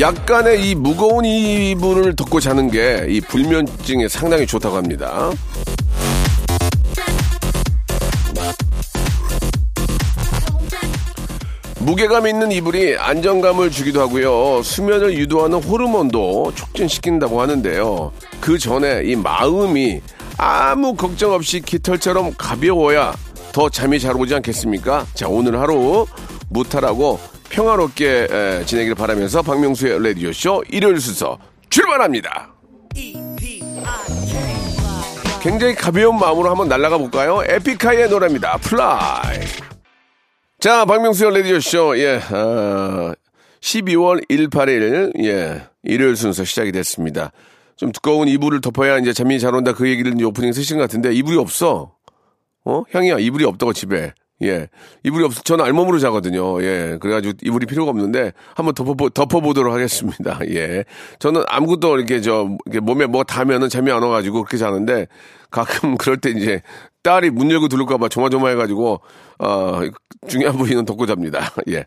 약간의 이 무거운 이불을 덮고 자는 게 이 불면증에 상당히 좋다고 합니다 무게감 있는 이불이 안정감을 주기도 하고요. 수면을 유도하는 호르몬도 촉진시킨다고 하는데요. 그 전에 이 마음이 아무 걱정 없이 깃털처럼 가벼워야 더 잠이 잘 오지 않겠습니까? 자, 오늘 하루 무탈하고 평화롭게 에, 지내기를 바라면서 박명수의 라디오쇼 일요일 순서 출발합니다. 굉장히 가벼운 마음으로 한번 날아가 볼까요? 에픽하이의 노래입니다. Fly. 자, 박명수의 라디오쇼, 예, 아, 12월 18일, 예, 일요일 순서 시작이 됐습니다. 좀 두꺼운 이불을 덮어야 이제 잠이 잘 온다 그 얘기를 오프닝 쓰신 것 같은데, 이불이 없어. 어? 향이야, 이불이 없다고 집에. 예. 이불이 없어. 저는 알몸으로 자거든요. 예. 그래가지고 이불이 필요가 없는데, 한번 덮어, 덮어보도록 하겠습니다. 예. 저는 아무것도 이렇게 저, 이렇게 몸에 뭐 닿으면은 잠이 안 와가지고 그렇게 자는데, 가끔 그럴 때 이제 딸이 문 열고 들어올까봐 조마조마해가지고, 어, 중요한 부위는 덮고 잡니다. 예.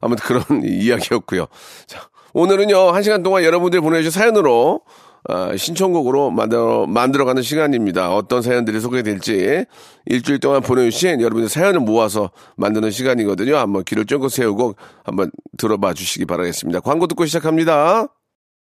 아무튼 그런 이야기였고요. 자, 오늘은요, 한 시간 동안 여러분들이 보내주신 사연으로, 어, 신청곡으로 만들어, 만들어가는 시간입니다. 어떤 사연들이 소개될지 일주일 동안 보내주신 여러분들 사연을 모아서 만드는 시간이거든요. 한번 길을 쫑긋 세우고 한번 들어봐 주시기 바라겠습니다. 광고 듣고 시작합니다.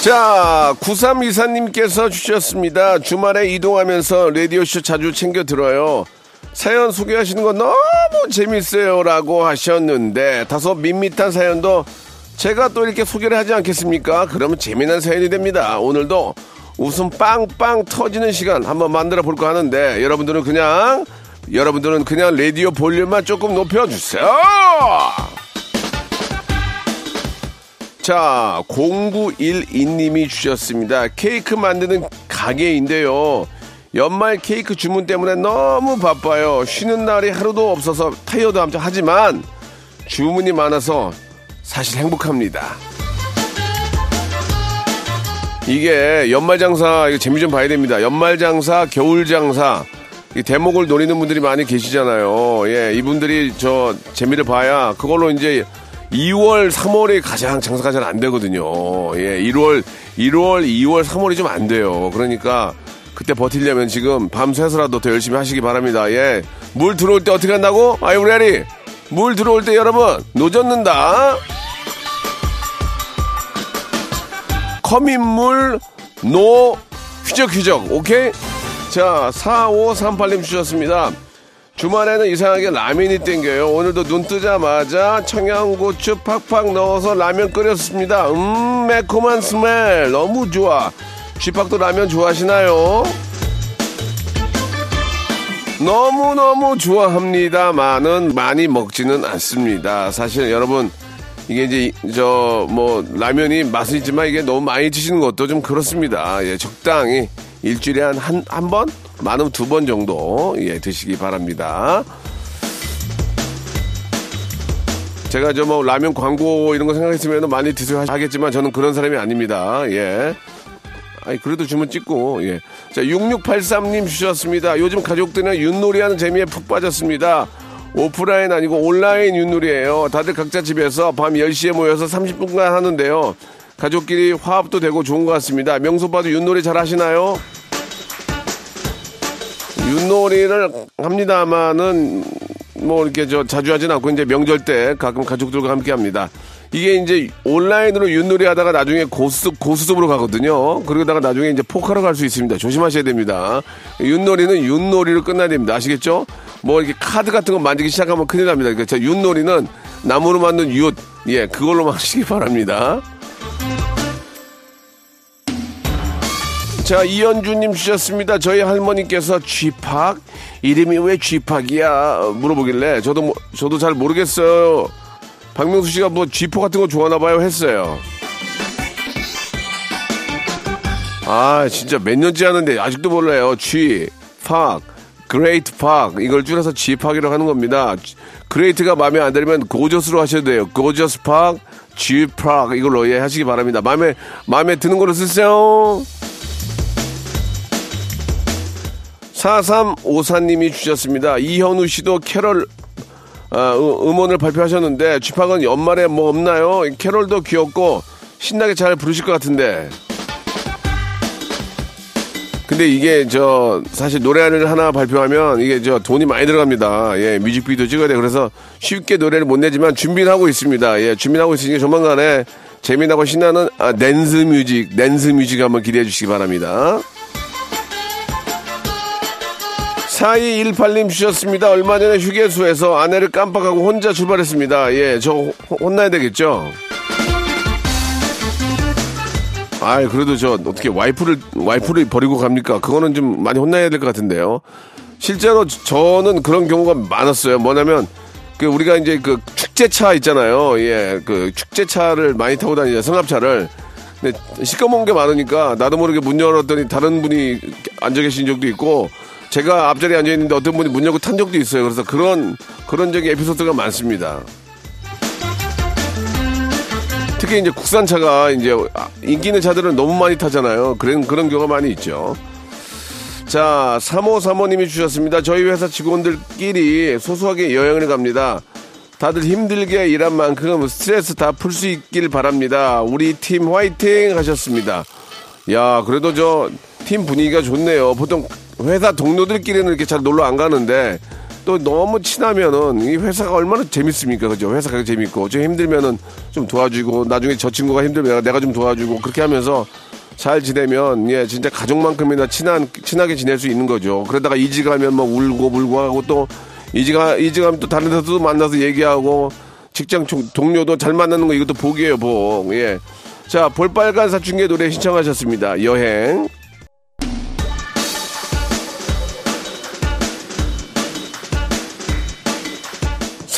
자, 9324님께서 주셨습니다. 주말에 이동하면서 라디오쇼 자주 챙겨 들어요. 사연 소개하시는 거 너무 재밌어요. 라고 하셨는데, 다소 밋밋한 사연도 제가 또 이렇게 소개를 하지 않겠습니까? 그러면 재미난 사연이 됩니다. 오늘도 웃음 빵빵 터지는 시간 한번 만들어 볼까 하는데, 여러분들은 그냥, 여러분들은 그냥 라디오 볼륨만 조금 높여주세요. 자, 0912님이 주셨습니다. 케이크 만드는 가게인데요. 연말 케이크 주문 때문에 너무 바빠요. 쉬는 날이 하루도 없어서 타이어도 함정 하지만 주문이 많아서 사실 행복합니다. 이게 연말 장사 이거 재미 좀 봐야 됩니다. 연말 장사, 겨울 장사 이 대목을 노리는 분들이 많이 계시잖아요. 예, 이분들이 저 재미를 봐야 그걸로 이제 2월, 3월이 가장 장사가 잘 안 되거든요. 예, 1월, 1월, 2월, 3월이 좀 안 돼요. 그러니까 그때 버티려면 지금 밤새서라도 더 열심히 하시기 바랍니다. 예, 물 들어올 때 어떻게 한다고? 우리 아리. 물 들어올 때 여러분, 노젓는다. 커민물, 노, 휘적휘적, 오케이? 자, 4538님 주셨습니다. 주말에는 이상하게 라면이 땡겨요. 오늘도 눈 뜨자마자 청양고추 팍팍 넣어서 라면 끓였습니다. 음, 매콤한 스멜. 너무 좋아. 쥐팍도 라면 좋아하시나요? 너무너무 좋아합니다만은 많이 먹지는 않습니다. 사실 여러분, 이게 이제 저 뭐 라면이 맛은 있지만 이게 너무 많이 드시는 것도 좀 그렇습니다. 예, 적당히 일주일에 한 한 한 번, 많으면 두 번 정도 예, 드시기 바랍니다. 제가 저 뭐 라면 광고 이런 거 생각했으면 많이 드세요 하겠지만 저는 그런 사람이 아닙니다. 예. 아니 그래도 주문 찍고 예. 자 6683님 주셨습니다. 요즘 가족들은 윷놀이 하는 재미에 푹 빠졌습니다. 오프라인 아니고 온라인 윷놀이에요. 다들 각자 집에서 밤 10시에 모여서 30분간 하는데요. 가족끼리 화합도 되고 좋은 것 같습니다. 명소빠도 윷놀이 잘 하시나요? 윷놀이를 합니다만은 뭐 이렇게 저 자주 하진 않고 이제 명절 때 가끔 가족들과 함께 합니다. 이게 이제 온라인으로 윷놀이 하다가 나중에 고수, 고수습으로 가거든요. 그러다가 나중에 이제 포카로 갈 수 있습니다. 조심하셔야 됩니다. 윷놀이는 윷놀이로 끝나야 됩니다. 아시겠죠? 뭐 이렇게 카드 같은 거 만지기 시작하면 큰일 납니다. 그러니까 윷놀이는 나무로 만든 윷, 예, 그걸로 하시기 바랍니다. 자, 이현주님 주셨습니다. 저희 할머니께서 쥐팍? 이름이 왜 쥐팍이야? 물어보길래, 저도, 뭐, 저도 잘 모르겠어요. 박명수 씨가 뭐 쥐포 같은 거 좋아하나 봐요 했어요. 아, 진짜 몇 년째 하는데 아직도 몰라요. 쥐, 팍, Great Park. 이걸 줄여서 G-Park이라고 하는 겁니다. Great가 마음에 안 들면 gorgeous로 하셔도 돼요. Gorgeous Park, G-Park. 이걸로 예, 하시기 바랍니다. 마음에, 마음에 드는 걸로 쓰세요. 4354님이 주셨습니다. 이현우 씨도 캐럴 아, 음원을 발표하셨는데 G-Park은 연말에 뭐 없나요? 캐럴도 귀엽고 신나게 잘 부르실 것 같은데. 근데 이게 저 사실 노래를 하나 발표하면 이게 저 돈이 많이 들어갑니다. 예, 뮤직비디오 찍어야 돼. 그래서 쉽게 노래를 못 내지만 준비를 하고 있습니다. 예, 준비를 하고 있으니까 조만간에 재미나고 신나는 아, 댄스 뮤직, 댄스 뮤직 한번 기대해 주시기 바랍니다. 4218님 주셨습니다. 얼마 전에 휴게소에서 아내를 깜빡하고 혼자 출발했습니다. 예, 저 혼나야 되겠죠? 아이, 그래도 저 어떻게 와이프를, 와이프를 버리고 갑니까? 그거는 좀 많이 혼나야 될 것 같은데요. 실제로 저는 그런 경우가 많았어요. 뭐냐면, 그 우리가 이제 그 축제차 있잖아요. 예, 그 축제차를 많이 타고 다니죠. 성합차를. 근데 시꺼먼 게 많으니까 나도 모르게 문 열었더니 다른 분이 앉아 계신 적도 있고 제가 앞자리에 앉아 있는데 어떤 분이 문 열고 탄 적도 있어요. 그래서 그런 그런 적이 에피소드가 많습니다. 특히 이제 국산차가 이제 인기 있는 차들은 너무 많이 타잖아요. 그런 그런 경우가 많이 있죠. 자, 3호 사모님이 주셨습니다. 저희 회사 직원들끼리 소소하게 여행을 갑니다. 다들 힘들게 일한 만큼 스트레스 다 풀 수 있길 바랍니다. 우리 팀 화이팅 하셨습니다. 야, 그래도 저 팀 분위기가 좋네요. 보통 회사 동료들끼리는 이렇게 잘 놀러 안 가는데 또 너무 친하면은 이 회사가 얼마나 재밌습니까? 그죠? 회사가 재밌고 좀 힘들면은 좀 도와주고 나중에 저 친구가 힘들면 내가 좀 도와주고 그렇게 하면서 잘 지내면 예 진짜 가족만큼이나 친한 친하게 지낼 수 있는 거죠. 그러다가 이직하면 뭐 울고 불고 하고 또 이직하 이직하면 또 다른 데서도 만나서 얘기하고 직장 동료도 잘 만나는 거 이것도 복이에요 복. 예. 자 볼빨간 사춘기의 노래 신청하셨습니다. 여행.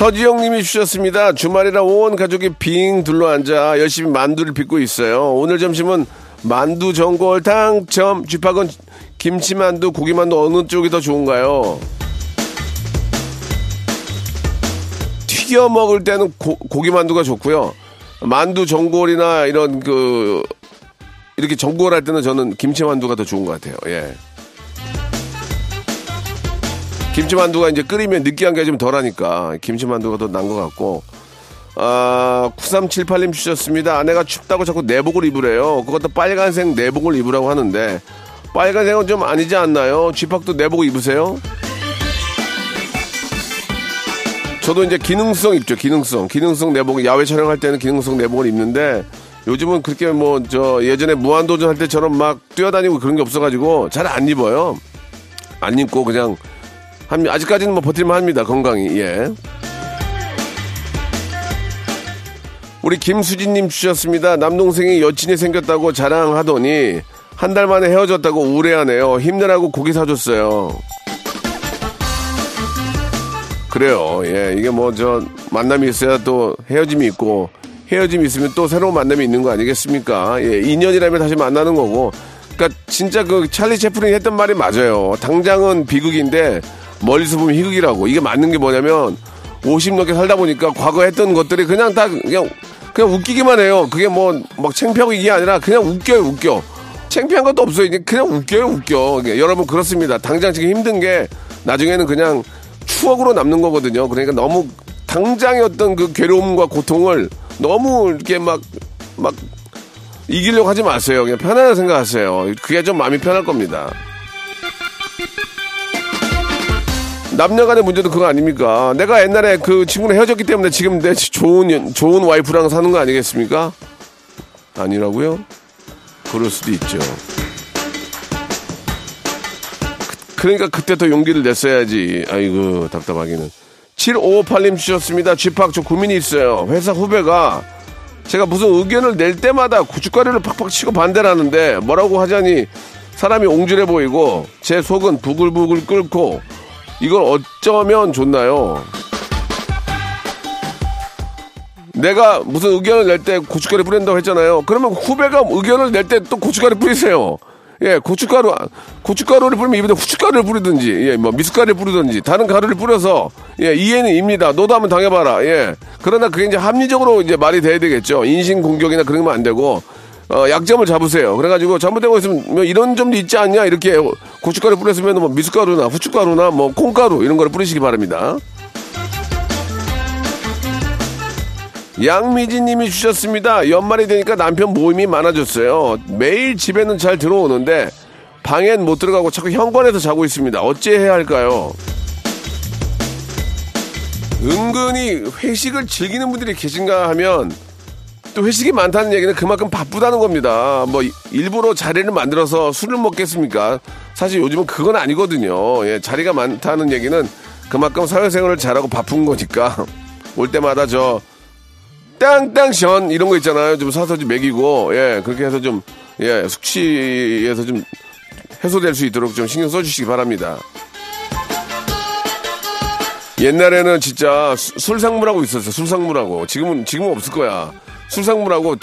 서지영 님이 주셨습니다. 주말이라 온 가족이 빙 둘러앉아 열심히 만두를 빚고 있어요. 오늘 점심은 만두 전골 당첨. 쥐팍은 김치만두, 고기만두 어느 쪽이 더 좋은가요? 튀겨 먹을 때는 고, 고기만두가 좋고요. 만두 전골이나 이런 그 이렇게 전골 할 때는 저는 김치만두가 더 좋은 것 같아요. 예. 김치만두가 이제 끓이면 느끼한 게 좀 덜하니까 김치만두가 더 난 것 같고 아 9378님 주셨습니다. 아내가 춥다고 자꾸 내복을 입으래요. 그것도 빨간색 내복을 입으라고 하는데 빨간색은 좀 아니지 않나요? 쥐팍도 내복 입으세요? 저도 이제 기능성 입죠. 기능성. 기능성 내복 야외 촬영할 때는 기능성 내복을 입는데 요즘은 그렇게 뭐 저 예전에 무한도전 할 때처럼 막 뛰어다니고 그런 게 없어가지고 잘 안 입어요. 안 입고 그냥 한, 아직까지는 뭐 버틸만 합니다. 건강이. 예. 우리 김수진님 주셨습니다. 남동생이 여친이 생겼다고 자랑하더니 한 달 만에 헤어졌다고 우울해하네요. 힘내라고 고기 사줬어요. 그래요. 예, 이게 뭐 저 만남이 있어야 또 헤어짐이 있고 헤어짐이 있으면 또 새로운 만남이 있는 거 아니겠습니까? 예, 인연이라면 다시 만나는 거고. 그러니까 진짜 그 찰리 채플린이 했던 말이 맞아요. 당장은 비극인데 멀리서 보면 희극이라고. 이게 맞는 게 뭐냐면 50 넘게 살다 보니까 과거 했던 것들이 그냥 다 그냥 그냥 웃기기만 해요. 그게 뭐막 창피하고 이게 아니라 그냥 웃겨요, 웃겨. 창피한 것도 없어요. 그냥 웃겨요, 웃겨. 여러분 그렇습니다. 당장 지금 힘든 게 나중에는 그냥 추억으로 남는 거거든요. 그러니까 너무 당장의 어떤 그 괴로움과 고통을 너무 이렇게 막, 막 이기려고 하지 마세요. 그냥 편안하게 생각하세요. 그게 좀 마음이 편할 겁니다. 남녀 간의 문제도 그거 아닙니까? 내가 옛날에 그 친구랑 헤어졌기 때문에 지금 내 좋은, 좋은 와이프랑 사는 거 아니겠습니까? 아니라고요? 그럴 수도 있죠. 그러니까 그때 더 용기를 냈어야지. 아이고, 답답하기는. 7558님 주셨습니다. 쥐팍, 저 고민이 있어요. 회사 후배가 제가 무슨 의견을 낼 때마다 고춧가루를 팍팍 치고 반대를 하는데 뭐라고 하자니 사람이 옹졸해 보이고 제 속은 부글부글 끓고 이걸 어쩌면 좋나요? 내가 무슨 의견을 낼 때 고춧가루 뿌린다고 했잖아요. 그러면 후배가 의견을 낼 때 또 고춧가루 뿌리세요. 예, 고춧가루, 고춧가루를 뿌리면 입에다 후춧가루를 뿌리든지, 예, 뭐 미숫가루를 뿌리든지, 다른 가루를 뿌려서, 예, 이해는 입니다. 너도 한번 당해봐라. 예. 그러나 그게 이제 합리적으로 이제 말이 돼야 되겠죠. 인신 공격이나 그러면 안 되고, 어, 약점을 잡으세요. 그래가지고 잘못된 거 있으면 뭐 이런 점도 있지 않냐? 이렇게 고춧가루 뿌렸으면 뭐 미숫가루나 후춧가루나 뭐 콩가루 이런 거를 뿌리시기 바랍니다. 양미진 님이 주셨습니다. 연말이 되니까 남편 모임이 많아졌어요. 매일 집에는 잘 들어오는데 방엔 못 들어가고 자꾸 현관에서 자고 있습니다. 어찌해야 할까요? 은근히 회식을 즐기는 분들이 계신가 하면 또 회식이 많다는 얘기는 그만큼 바쁘다는 겁니다. 뭐 일부러 자리를 만들어서 술을 먹겠습니까? 사실 요즘은 그건 아니거든요. 예, 자리가 많다는 얘기는 그만큼 사회생활을 잘하고 바쁜 거니까 올 때마다 저 땅땅션 이런 거 있잖아요. 좀 사서 좀 먹이고 예 그렇게 해서 좀 예 숙취에서 좀 해소될 수 있도록 좀 신경 써주시기 바랍니다. 옛날에는 진짜 수- 술상무라고 있었어. 술상무라고. 지금은 지금은 없을 거야. 술상무라고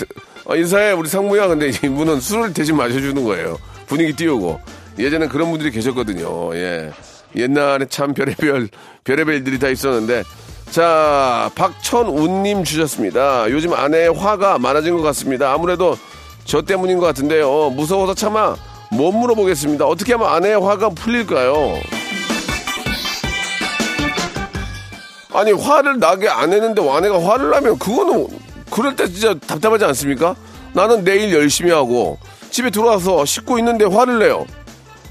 어, 인사해 우리 상무야. 근데 이분은 술을 대신 마셔주는 거예요. 분위기 띄우고 예전에 그런 분들이 계셨거든요. 예. 옛날에 참 별의별 별의별 일들이 다 있었는데 자 박천운님 주셨습니다. 요즘 아내의 화가 많아진 것 같습니다. 아무래도 저 때문인 것 같은데요. 무서워서 차마 못 물어보겠습니다. 어떻게 하면 아내의 화가 풀릴까요? 아니 화를 나게 안 했는데 아내가 화를 나면 그거는 그럴 때 진짜 답답하지 않습니까? 나는 내일 열심히 하고 집에 들어와서 씻고 있는데 화를 내요.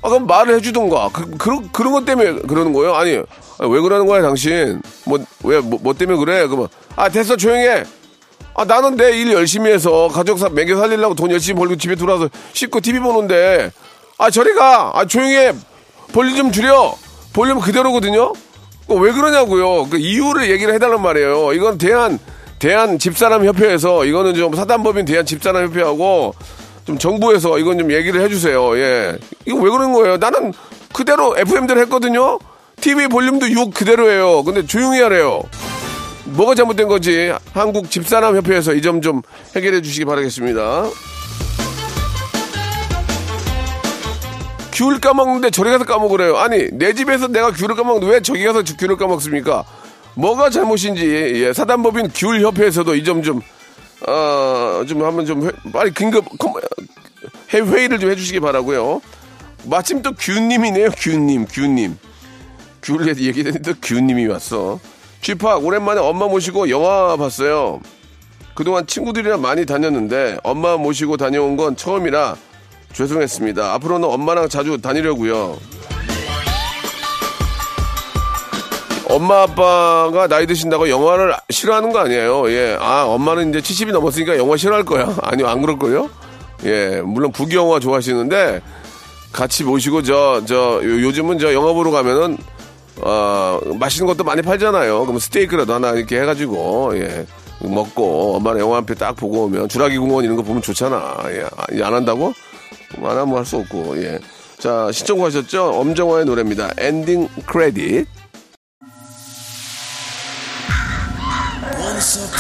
아 그럼 말을 해주던가. 그, 그런 그런 것 때문에 그러는 거예요? 아니 왜 그러는 거야 당신? 뭐왜뭐 때문에 그래? 그러면 아 됐어 조용해. 아 나는 내 일 열심히 해서 가족 사 먹여 살리려고 돈 열심히 벌고 집에 들어와서 씻고 TV 보는데 아 저리 가. 아 조용해. 볼륨 좀 줄여. 볼륨 그대로거든요. 어, 왜 그러냐고요. 그 이유를 얘기를 해달란 말이에요. 이건 대한 대한 집사람 협회에서 이거는 좀 사단법인 대한 집사람 협회하고 좀 정부에서 이건 좀 얘기를 해주세요. 예, 이거 왜 그러는 거예요? 나는 그대로 FM대로 했거든요. TV 볼륨도 6 그대로예요. 근데 조용히 하래요. 뭐가 잘못된 건지 한국 집사람 협회에서 이 점 좀 해결해 주시기 바라겠습니다. 귤 까먹는데 저리 가서 까먹으래요. 아니, 내 집에서 내가 귤을 까먹는데 왜 저기 가서 귤을 까먹습니까? 뭐가 잘못인지, 예, 사단법인 귤 협회에서도 이 점 좀, 어, 좀 한번 좀, 회- 빨리 긴급, 컴- 회- 회의를 좀 해주시기 바라고요 마침 또 귤님이네요, 귤님, 귤님. 귤 얘기했는데 또 귤님이 왔어. 쥐팍, 오랜만에 엄마 모시고 영화 봤어요. 그동안 친구들이랑 많이 다녔는데 엄마 모시고 다녀온 건 처음이라 죄송했습니다. 앞으로는 엄마랑 자주 다니려고요. 엄마 아빠가 나이 드신다고 영화를 싫어하는 거 아니에요. 예. 아, 엄마는 이제 70이 넘었으니까 영화 싫어할 거야. 아니요, 안 그럴 거요? 예. 물론 북영화 좋아하시는데 같이 모시고 저, 저, 요- 요즘은 저 영화 보러 가면은 어, 맛있는 것도 많이 팔잖아요. 그럼 스테이크라도 하나 이렇게 해가지고, 예. 먹고, 엄마랑 영화 한 편 딱 보고 오면, 주라기 공원 이런 거 보면 좋잖아. 예. 아, 안 한다고? 안 하면 할 수 없고, 예. 자, 신청하셨죠? 엄정화의 노래입니다. 엔딩 크레딧.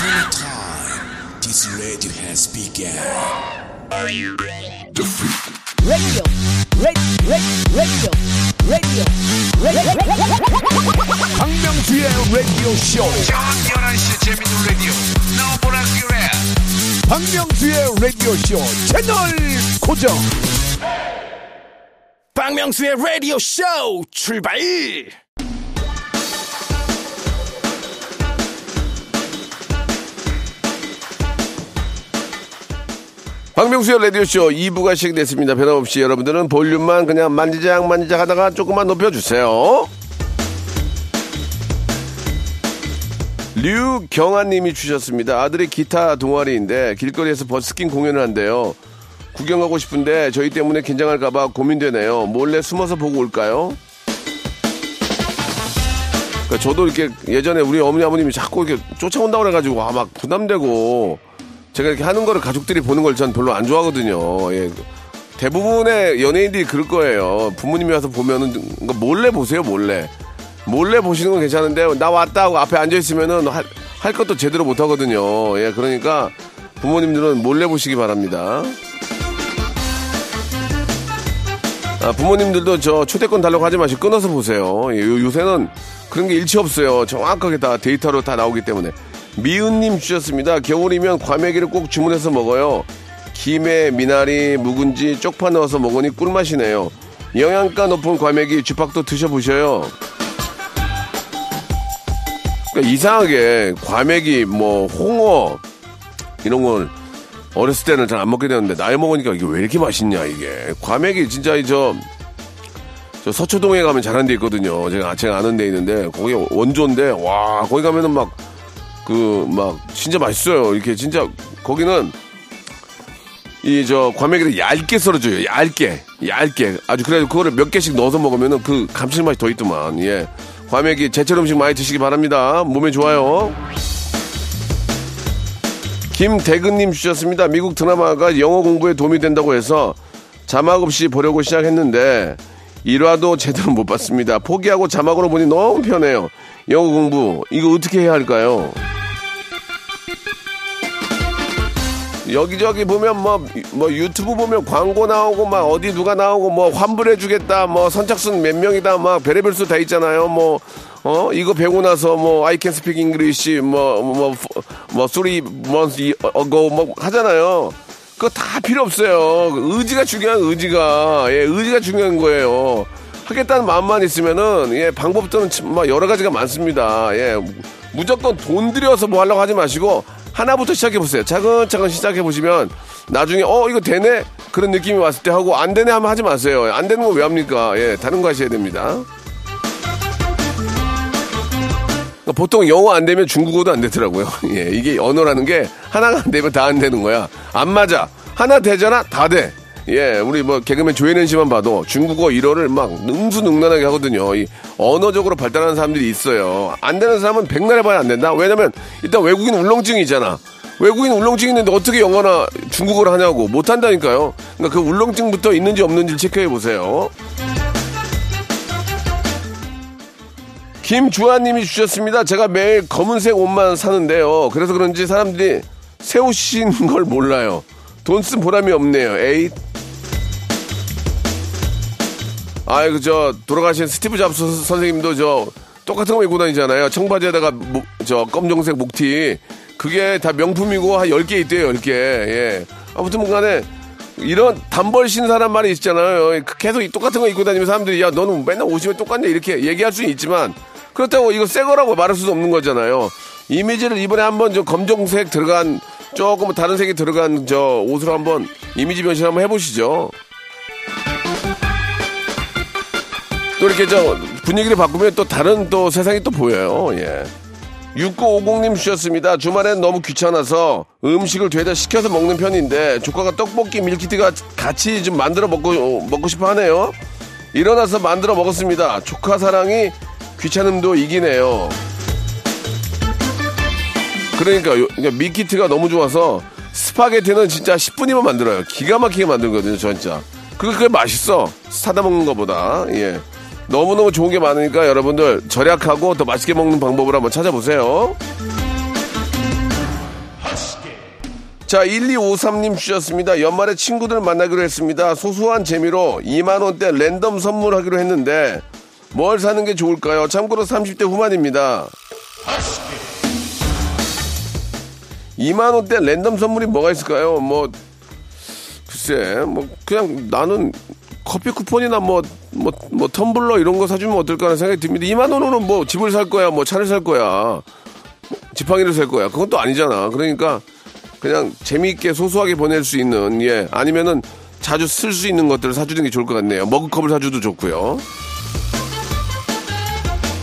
Once upon a time, this radio has begun. radio, radio, radio, radio, radio. 박명수의 라디오 쇼. 저녁 11시 재밌는 라디오 너보라 그래 박명수의 라디오 쇼 채널 고정. 박명수의 라디오 쇼 출발 박명수의 라디오쇼 2부가 시작됐습니다. 변함없이 여러분들은 볼륨만 그냥 만지작 만지작 하다가 조금만 높여주세요. 류경아님이 주셨습니다. 아들이 기타 동아리인데 길거리에서 버스킹 공연을 한대요. 구경 가고 싶은데 저희 때문에 긴장할까봐 고민되네요. 몰래 숨어서 보고 올까요? 그러니까 저도 이렇게 예전에 우리 어머니 아버님이 자꾸 이렇게 쫓아온다고 그래가지고 아, 막 부담되고 제가 이렇게 하는 거를 가족들이 보는 걸 전 별로 안 좋아하거든요. 예. 대부분의 연예인들이 그럴 거예요. 부모님이 와서 보면은 그러니까 몰래 보세요, 몰래. 몰래 보시는 건 괜찮은데 나 왔다 하고 앞에 앉아 있으면은 할, 할 것도 제대로 못 하거든요. 예, 그러니까 부모님들은 몰래 보시기 바랍니다. 아, 부모님들도 저 초대권 달라고 하지 마시고 끊어서 보세요. 예, 요, 요새는 그런 게 일치 없어요. 정확하게 다 데이터로 다 나오기 때문에. 미은님 주셨습니다. 겨울이면 과메기를 꼭 주문해서 먹어요. 김에 미나리, 묵은지, 쪽파 넣어서 먹으니 꿀맛이네요. 영양가 높은 과메기 주박도 드셔보셔요. 그러니까 이상하게 과메기, 뭐 홍어 이런 걸 어렸을 때는 잘 안 먹게 되는데 나이 먹으니까 이게 왜 이렇게 맛있냐 이게 과메기 진짜 저, 저 서초동에 가면 잘하는 데 있거든요. 제가 제가 아는 데 있는데 거기 원조인데 와 거기 가면은 막 그 막 진짜 맛있어요. 이렇게 진짜 거기는 이 저 과메기를 얇게 썰어줘요. 얇게 얇게 아주 그래서 그거를 몇 개씩 넣어서 먹으면은 그 감칠맛이 더 있더만 예 과메기 제철 음식 많이 드시기 바랍니다. 몸에 좋아요. 김대근님 주셨습니다. 미국 드라마가 영어 공부에 도움이 된다고 해서 자막 없이 보려고 시작했는데 1화도 제대로 못 봤습니다. 포기하고 자막으로 보니 너무 편해요. 영어 공부 이거 어떻게 해야 할까요? 여기저기 보면 뭐, 뭐 유튜브 보면 광고 나오고 막 어디 누가 나오고 뭐 환불해 주겠다 뭐 선착순 몇 명이다 막 별의별 수 다 있잖아요. 뭐 어? 이거 배우고 나서 뭐 I can speak English 뭐뭐뭐 three months ago 뭐 하잖아요. 그거 다 필요 없어요. 의지가 중요한 의지가. 예 의지가 중요한 거예요. 하겠다는 마음만 있으면은 예 방법들은 뭐 여러 가지가 많습니다. 예 무조건 돈 들여서 뭐 하려고 하지 마시고 하나부터 시작해 보세요. 차근차근 시작해 보시면 나중에 어 이거 되네 그런 느낌이 왔을 때 하고 안 되네 하면 하지 마세요. 안 되는 거 왜 합니까? 예, 다른 거 하셔야 됩니다. 그러니까 보통 영어 안 되면 중국어도 안 되더라고요. 예, 이게 언어라는 게 하나가 안 되면 다 안 되는 거야. 안 맞아. 하나 되잖아, 다 돼. 예, 우리 뭐 개그맨 조혜련 씨만 봐도 중국어 1어를 막 능수능란하게 하거든요. 이 언어적으로 발달하는 사람들이 있어요. 안 되는 사람은 백날 해봐야 안 된다. 왜냐면 일단 외국인 울렁증이 있잖아. 외국인 울렁증 있는데 어떻게 영어나 중국어를 하냐고 못 한다니까요. 그러니까 그 울렁증부터 있는지 없는지 체크해 보세요. 김주환님이 주셨습니다. 제가 매일 검은색 옷만 사는데요. 그래서 그런지 사람들이 새 옷인 걸 몰라요. 돈 쓴 보람이 없네요. 에이. 아이고 저 돌아가신 스티브 잡스 선생님도 저 똑같은 거 입고 다니잖아요. 청바지에다가 목, 저 검정색 목티. 그게 다 명품이고 한 10개 있대요, 10개. 예. 아무튼 뭐 간에 이런 단벌 신 사람 말이 있잖아요. 계속 똑같은 거 입고 다니면 사람들이 야, 너는 맨날 왜 똑같냐 이렇게 얘기할 수는 있지만 그렇다고 이거 새 거라고 말할 수도 없는 거잖아요. 이미지를 이번에 한번 저 검정색 들어간 조금 다른 색이 들어간 저 옷으로 한번 이미지 변신 한번 해보시죠. 또 이렇게 저 분위기를 바꾸면 또 다른 또 세상이 또 보여요. 예. 6950님 주셨습니다. 주말엔 너무 귀찮아서 음식을 죄다 시켜서 먹는 편인데 조카가 떡볶이 밀키트가 같이 좀 만들어 먹고 먹고 싶어 하네요. 일어나서 만들어 먹었습니다. 조카 사랑이 귀찮음도 이기네요. 그러니까, 요- 그러니까 밀키트가 너무 좋아서 스파게티는 진짜 10분이면 만들어요. 기가 막히게 만들거든요, 진짜. 그게, 그게 맛있어. 사다 먹는 것보다. 예. 너무너무 좋은 게 많으니까 여러분들 절약하고 더 맛있게 먹는 방법을 한번 찾아보세요. 자, 1253님 주셨습니다. 연말에 친구들 만나기로 했습니다. 소소한 재미로 2만원대 랜덤 선물하기로 했는데, 뭘 사는 게 좋을까요? 참고로 30대 후반입니다. 2만원대 랜덤 선물이 뭐가 있을까요? 뭐, 글쎄, 뭐, 그냥 나는 커피 쿠폰이나 뭐, 뭐, 뭐, 텀블러 이런 거 사주면 어떨까 하는 생각이 듭니다. 2만 원으로는 뭐, 집을 살 거야, 뭐, 차를 살 거야, 지팡이를 살 거야. 그건 또 아니잖아. 그러니까, 그냥 재미있게 소소하게 보낼 수 있는, 예, 아니면은 자주 쓸 수 있는 것들을 사주는 게 좋을 것 같네요. 머그컵을 사줘도 좋고요.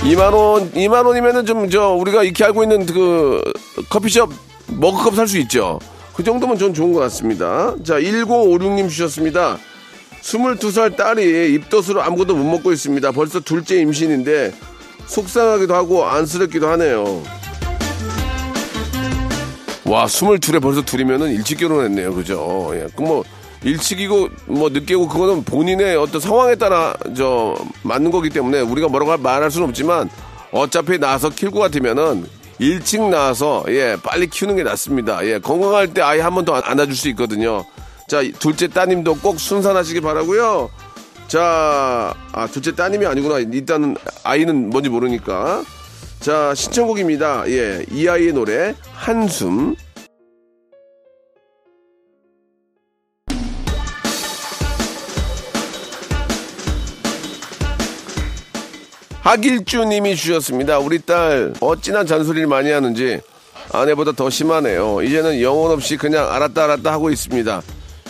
2만 원, 2만 원이면은 좀 저 우리가 이렇게 알고 있는 그 커피숍 머그컵 살 수 있죠. 그 정도면 전 좋은 것 같습니다. 자, 1956님 주셨습니다. 22살 딸이 입덧으로 아무것도 못 먹고 있습니다. 벌써 둘째 임신인데 속상하기도 하고 안쓰럽기도 하네요. 와, 22에 벌써 둘이면은 일찍 결혼했네요. 그죠? 예. 그뭐 일찍이고 뭐 늦게고 그거는 본인의 어떤 상황에 따라 저 맞는 거기 때문에 우리가 뭐라고 말할 수는 없지만 어차피 나와서 키울 것 같으면은 일찍 나와서 예 빨리 키우는 게 낫습니다. 예 건강할 때 아이 한 번 더 안아줄 수 있거든요. 자 둘째 따님도 꼭 순산하시기 바라고요. 자, 아 둘째 따님이 아니구나. 일단은 아이는 뭔지 모르니까. 자 신청곡입니다. 예 이 아이의 노래 한숨. 하길주님이 주셨습니다. 우리 딸 어찌나 잔소리를 많이 하는지 아내보다 더 심하네요. 이제는 영혼 없이 그냥 알았다 알았다 하고 있습니다.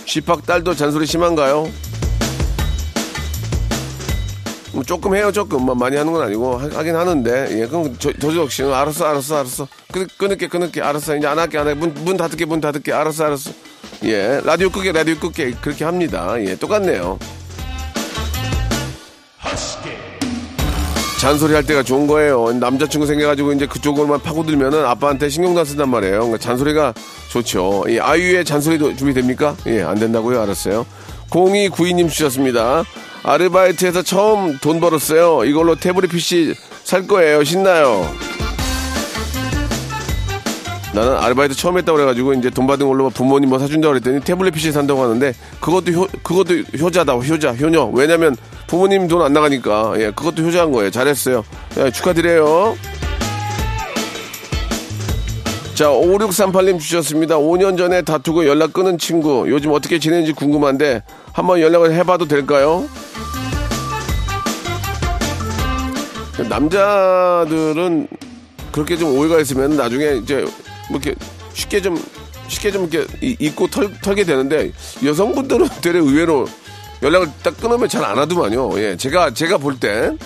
쥐팍 딸도 잔소리 심한가요? 뭐 조금 해요 조금. 뭐 많이 하는 건 아니고 하, 긴 하는데. 예 그럼 저, 저 역시 알았어 알았어 알았어. 끊, 끊을게 끊을게. 알았어. 이제 안 할게 안 할게. 문, 문 닫을게 문 닫을게. 알았어 알았어. 예 라디오 끄게 라디오 끄게. 그렇게 합니다. 예 똑같네요 잔소리 할 때가 좋은 거예요. 남자친구 생겨가지고 이제 그쪽으로만 파고들면은 아빠한테 신경도 안 쓴단 말이에요. 그러니까 잔소리가 좋죠. 이 아이유의 잔소리도 준비됩니까? 예, 안 된다고요? 알았어요. 0292님 주셨습니다. 아르바이트에서 처음 돈 벌었어요. 이걸로 태블릿 PC 살 거예요. 신나요. 나는 아르바이트 처음 했다고 그래가지고 이제 돈 받은 걸로 부모님 뭐 사준다고 그랬더니 태블릿 PC 산다고 하는데 그것도 효, 그것도 효자다. 효자, 효녀. 왜냐면 부모님 돈 안 나가니까. 예, 그것도 효자한 거예요. 잘했어요. 예, 축하드려요. 자, 5638님 주셨습니다. 5년 전에 다투고 연락 끊은 친구. 요즘 어떻게 지내는지 궁금한데 한번 연락을 해봐도 될까요? 남자들은 그렇게 좀 오해가 있으면 나중에 이제 뭐 이렇게 쉽게 좀 쉽게 좀 이렇게 이- 잊고 털, 털게 되는데 여성분들은 되레 의외로 연락을 딱 끊으면 잘 안 하더만요. 예, 제가 제가 볼 땐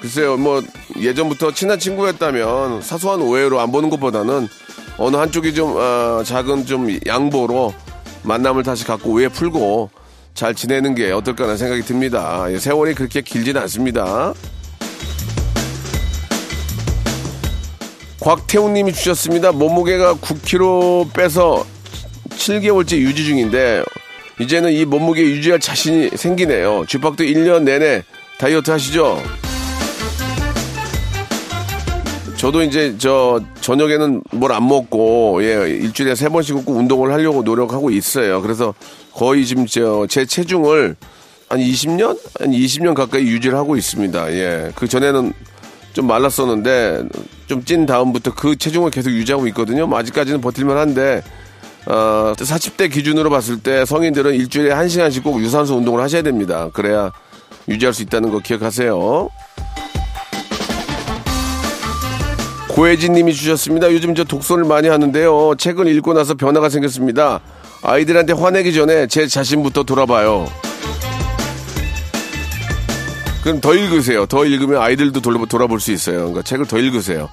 글쎄요, 뭐 예전부터 친한 친구였다면 사소한 오해로 안 보는 것보다는 어느 한쪽이 좀 아, 작은 좀 양보로 만남을 다시 갖고 오해 풀고 잘 지내는 게 어떨까라는 생각이 듭니다. 예, 세월이 그렇게 길지는 않습니다. 곽태훈 님이 주셨습니다. 몸무게가 9kg 빼서 7개월째 유지 중인데 이제는 이 몸무게 유지할 자신이 생기네요. 쥐팍도 1년 내내 다이어트 하시죠? 저도 이제 저 저녁에는 뭘 안 먹고 예 일주일에 세 번씩 꼭 운동을 하려고 노력하고 있어요. 그래서 거의 지금 저 제 체중을 한 20년 한 20년 가까이 유지를 하고 있습니다. 예. 그 전에는 좀 말랐었는데 좀 찐 다음부터 그 체중을 계속 유지하고 있거든요. 뭐 아직까지는 버틸만 한데 어, 40대 기준으로 봤을 때 성인들은 일주일에 1시간씩 꼭 유산소 운동을 하셔야 됩니다. 그래야 유지할 수 있다는 거 기억하세요. 고혜진 님이 주셨습니다. 요즘 저 독서를 많이 하는데요. 책을 읽고 나서 변화가 생겼습니다. 아이들한테 화내기 전에 제 자신부터 돌아봐요. 그럼 더 읽으세요. 더 읽으면 아이들도 돌아, 돌아볼 수 있어요. 그러니까 책을 더 읽으세요.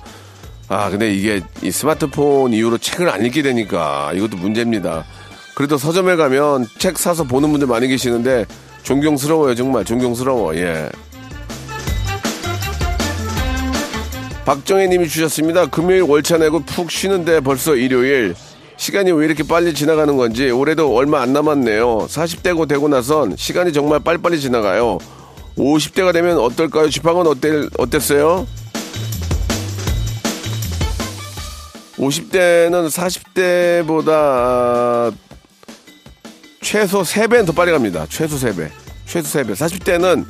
아, 근데 이게 이 스마트폰 이후로 책을 안 읽게 되니까 이것도 문제입니다. 그래도 서점에 가면 책 사서 보는 분들 많이 계시는데 존경스러워요. 정말 존경스러워. 예. 박정혜 님이 주셨습니다. 금요일 월차 내고 푹 쉬는데 벌써 일요일. 시간이 왜 이렇게 빨리 지나가는 건지 올해도 얼마 안 남았네요. 40대고 되고 나선 시간이 정말 빨리빨리 지나가요. 50대가 되면 어떨까요? 지팡은 어때, 어땠어요? 50대는 40대보다 아, 최소 3배는 더 빨리 갑니다. 최소 3배. 최소 3배. 40대는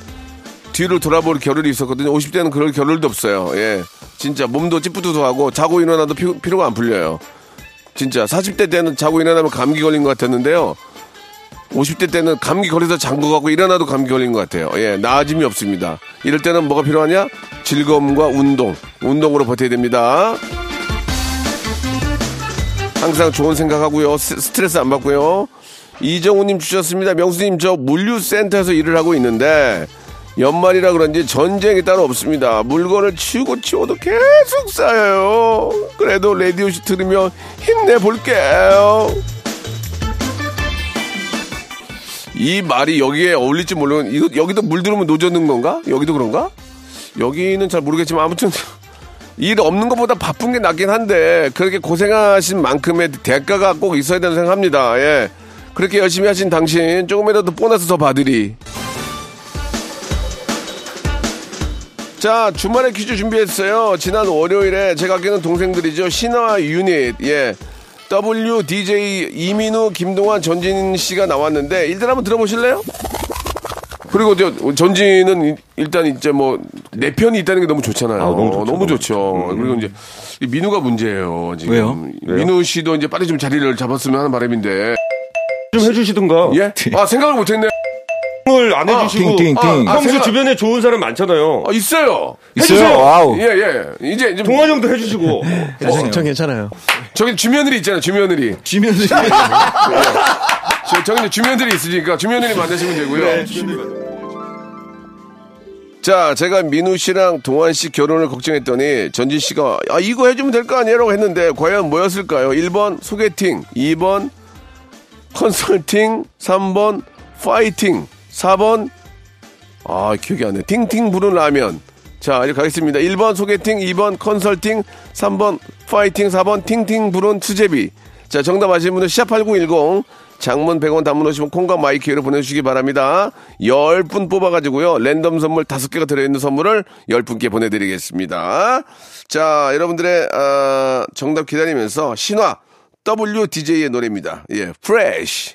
뒤를 돌아볼 겨를이 있었거든요. 50대는 그럴 겨를도 없어요. 예. 진짜 몸도 찌뿌두두하고 자고 일어나도 피, 피로가 안 풀려요. 진짜 40대 때는 자고 일어나면 감기 걸린 것 같았는데요. 50대 때는 감기 걸려서 같고 일어나도 감기 걸린 것 같아요. 예, 나아짐이 없습니다. 이럴 때는 뭐가 필요하냐? 즐거움과 운동. 운동으로 버텨야 됩니다. 항상 좋은 생각하고요. 스- 스트레스 안 받고요. 이정우님 주셨습니다. 명수님, 저 물류센터에서 일을 하고 있는데, 연말이라 그런지 전쟁이 따로 없습니다. 물건을 치우고 치워도 계속 쌓여요. 그래도 라디오시 들으며 힘내볼게요. 이 말이 여기에 어울릴지 모르는 이거 여기도 물 들으면 노젓는 건가? 여기도 그런가? 여기는 잘 모르겠지만 아무튼 일 없는 것보다 바쁜 게 낫긴 한데 그렇게 고생하신 만큼의 대가가 꼭 있어야 된다고 생각합니다. 예. 그렇게 열심히 하신 당신 조금이라도 보너스 더 받으리. 자, 주말에 퀴즈 준비했어요. 지난 월요일에 제가 아끼는 동생들이죠. 신화 유닛, 예. WDJ 이민우, 김동완, 전진 씨가 나왔는데, 일단 한번 들어보실래요? 그리고 저, 전진은 이- 일단 이제 뭐, 내 편이 있다는 게 너무 좋잖아요. 너무 좋죠. 그리고 이제, 이 민우가 문제예요. 지금. 왜요? 민우 씨도 이제 빨리 좀 자리를 잡았으면 하는 바람인데. 좀 해주시든가. 예? 아, 생각을 못 했네. 을 안 해주시고. 띵띵띵. 아, 아, 평소 생각- 주변에 좋은 사람 많잖아요. 아, 있어요. 해주세요. Wow. 예, 예. 이제, 이제 동환 형도 해주시고. 전 괜찮아요. 저기 주며느리 있잖아요, 주며느리. 주면서 저, 저기 이제 주며느리 있으니까 주며느리 만드시면 되고요. 자, 제가 민우 씨랑 동환 씨 결혼을 걱정했더니 전진 씨가 아, 이거 해주면 될 거 아니에요? 했는데 과연 뭐였을까요? 1번 소개팅, 2번 컨설팅, 3번 파이팅, 4번 아, 기억이 안 나. 팅팅 부른 라면. 자, 이제 가겠습니다. 1번 소개팅, 2번 컨설팅, 3번 파이팅, 4번 팅팅 부른 수제비. 자, 정답 아시는 분은 샵8910 장문 100원 단문 오시면 콩과 마이케이로 보내주시기 바랍니다. 10분 뽑아가지고요. 랜덤 선물 5개가 들어있는 선물을 10분께 보내드리겠습니다. 자, 여러분들의 아, 정답 기다리면서 신화 WDJ의 노래입니다. 예, Fresh.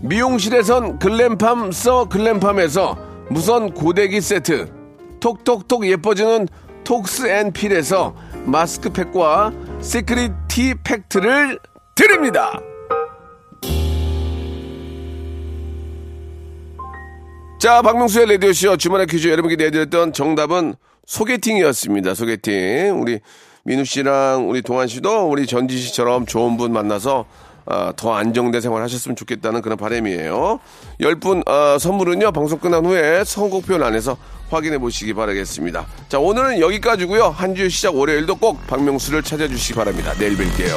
미용실에선 글램팜 써 글램팜에서 무선 고데기 세트 톡톡톡 예뻐지는 톡스앤필에서 마스크팩과 시크릿 티 팩트를 드립니다. 자, 박명수의 라디오쇼 주말의 퀴즈 여러분께 내드렸던 정답은 소개팅이었습니다. 소개팅. 우리 민우 씨랑 우리 동환 씨도 우리 전지 씨처럼 좋은 분 만나서 아, 더 안정된 생활 하셨으면 좋겠다는 그런 바람이에요. 10분 아, 선물은요. 방송 끝난 후에 선곡표 안에서 확인해 보시기 바라겠습니다. 자, 오늘은 여기까지고요. 한 주 시작 월요일도 꼭 박명수를 찾아주시기 바랍니다. 내일 뵐게요.